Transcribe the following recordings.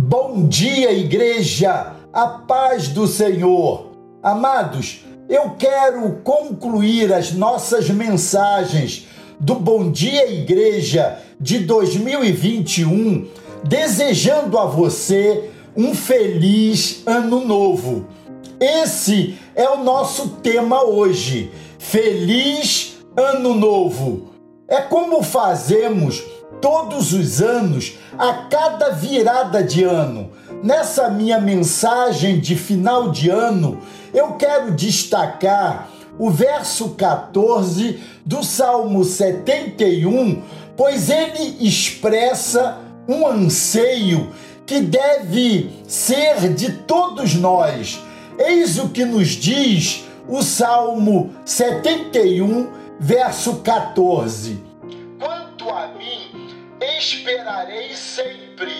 Bom dia, igreja, a paz do Senhor. Amados, eu quero concluir as nossas mensagens do Bom Dia Igreja de 2021, desejando a você um feliz ano novo. Esse é o nosso tema hoje. Feliz Ano Novo. É como fazemos todos os anos, a cada virada de ano. Nessa minha mensagem de final de ano, eu quero destacar o verso 14 do Salmo 71, pois ele expressa um anseio que deve ser de todos nós. Eis o que nos diz o Salmo 71, verso 14. Esperarei sempre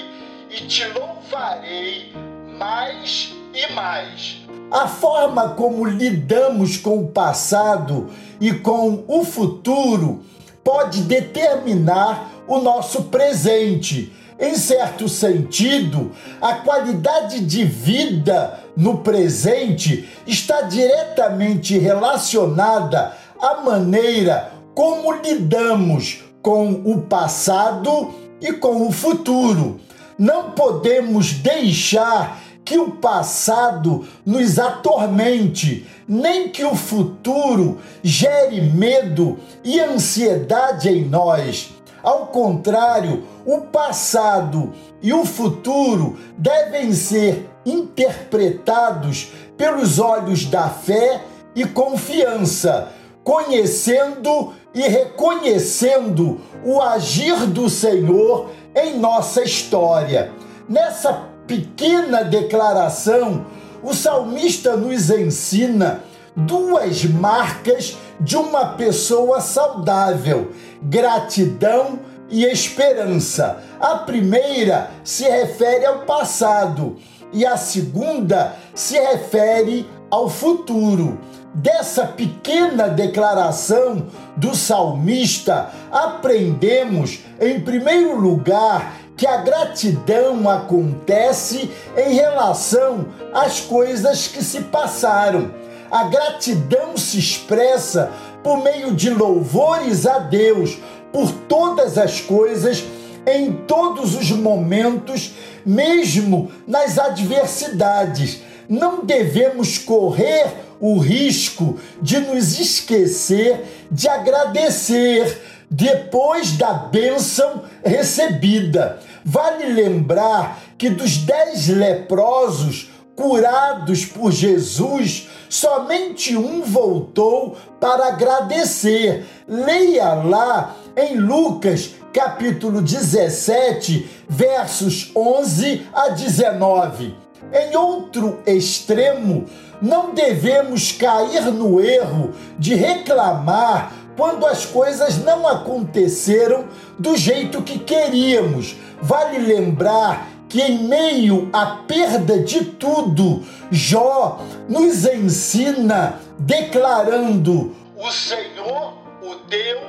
e te louvarei mais e mais. A forma como lidamos com o passado e com o futuro pode determinar o nosso presente. Em certo sentido, a qualidade de vida no presente está diretamente relacionada à maneira como lidamos com o passado e com o futuro. Não podemos deixar que o passado nos atormente, nem que o futuro gere medo e ansiedade em nós. Ao contrário, o passado e o futuro devem ser interpretados pelos olhos da fé e confiança, conhecendo e reconhecendo o agir do Senhor em nossa história. Nessa pequena declaração, o salmista nos ensina duas marcas de uma pessoa saudável: gratidão e esperança. A primeira se refere ao passado e a segunda se refere ao futuro. Dessa pequena declaração do salmista, aprendemos, em primeiro lugar, que a gratidão acontece em relação às coisas que se passaram. A gratidão se expressa por meio de louvores a Deus por todas as coisas, em todos os momentos, mesmo nas adversidades. Não devemos correr o risco de nos esquecer de agradecer depois da bênção recebida. Vale lembrar que dos dez leprosos curados por Jesus, somente um voltou para agradecer. Leia lá em Lucas capítulo 17, versos 11 a 19. Em outro extremo, não devemos cair no erro de reclamar quando as coisas não aconteceram do jeito que queríamos. Vale lembrar que, em meio à perda de tudo, Jó nos ensina declarando: O Senhor o deu,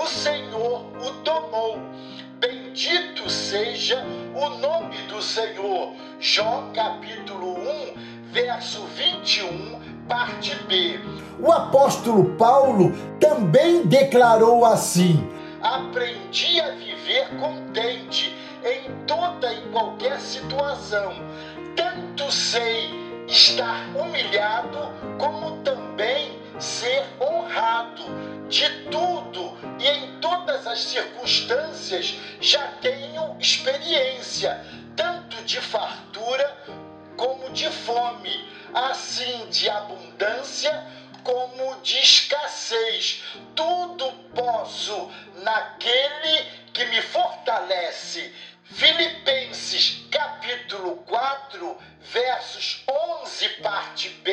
o Senhor o tomou. Bendito seja o nome do Senhor. Jó capítulo 1, verso 21, parte B. O apóstolo Paulo também declarou assim: Aprendi a viver contente em toda e qualquer situação. Tanto sei estar humilhado, como também ser honrado. De tudo e em todas as circunstâncias já tenho experiência, tanto de fartura como de fome, assim de abundância como de escassez. Tudo posso naquele que me fortalece. Filipenses capítulo 4, versos 11, parte B,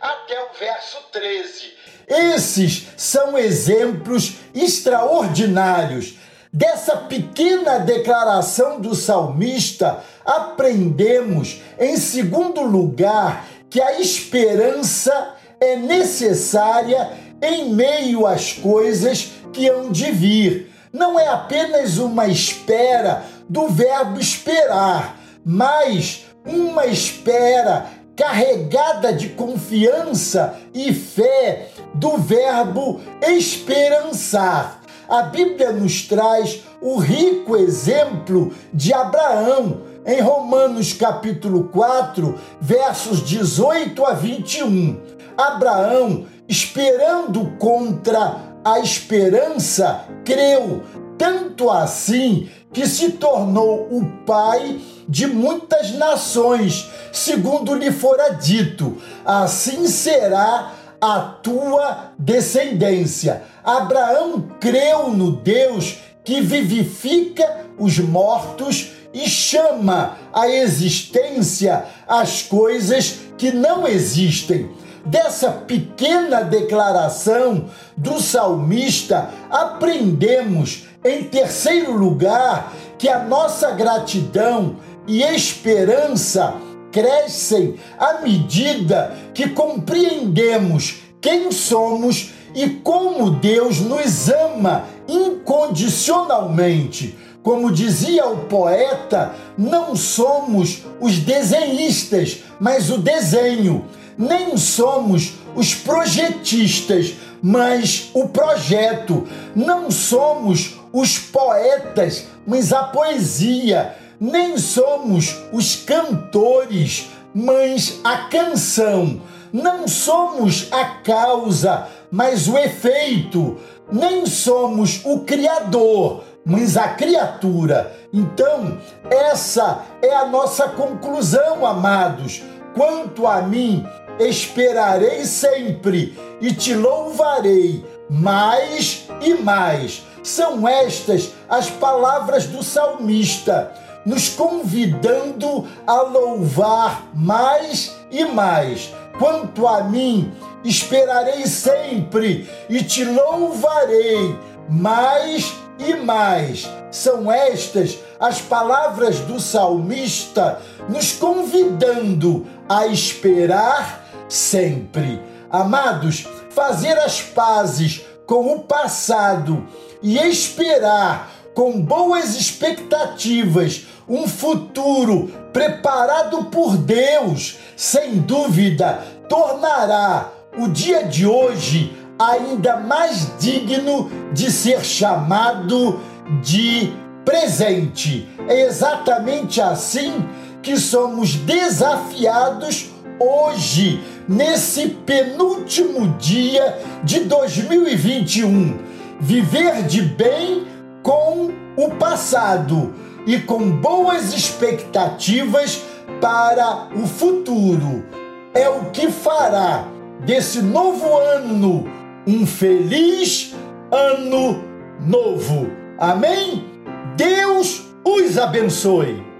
até o verso 13. Esses são exemplos extraordinários Dessa pequena declaração do salmista, aprendemos, em segundo lugar, que a esperança é necessária em meio às coisas que hão de vir. Não é apenas uma espera do verbo esperar, mas uma espera carregada de confiança e fé do verbo esperançar. A Bíblia nos traz o rico exemplo de Abraão em Romanos capítulo 4, versos 18 a 21. Abraão, esperando contra a esperança, creu, tanto assim que se tornou o pai de muitas nações, segundo lhe fora dito: assim será a tua descendência. Abraão creu no Deus que vivifica os mortos e chama à existência as coisas que não existem. Dessa pequena declaração do salmista, aprendemos, em terceiro lugar, que a nossa gratidão e esperança crescem à medida que compreendemos quem somos e como Deus nos ama incondicionalmente. Como dizia o poeta, não somos os desenhistas, mas o desenho. Nem somos os projetistas, mas o projeto. Não somos os poetas, mas a poesia nem somos os cantores, mas a canção. Não somos a causa, mas o efeito. Nem somos o criador, mas a criatura. Então, essa é a nossa conclusão, amados. Quanto a mim, esperarei sempre e te louvarei mais e mais. São estas as palavras do salmista nos convidando a louvar mais e mais. Quanto a mim, esperarei sempre e te louvarei mais e mais. São estas as palavras do salmista nos convidando a esperar sempre. Amados, fazer as pazes com o passado e esperar com boas expectativas um futuro preparado por Deus, sem dúvida, tornará o dia de hoje ainda mais digno de ser chamado de presente. É exatamente assim que somos desafiados hoje, nesse penúltimo dia de 2021. Viver de bem com o passado e com boas expectativas para o futuro. É o que fará desse novo ano um feliz ano novo. Amém? Deus os abençoe.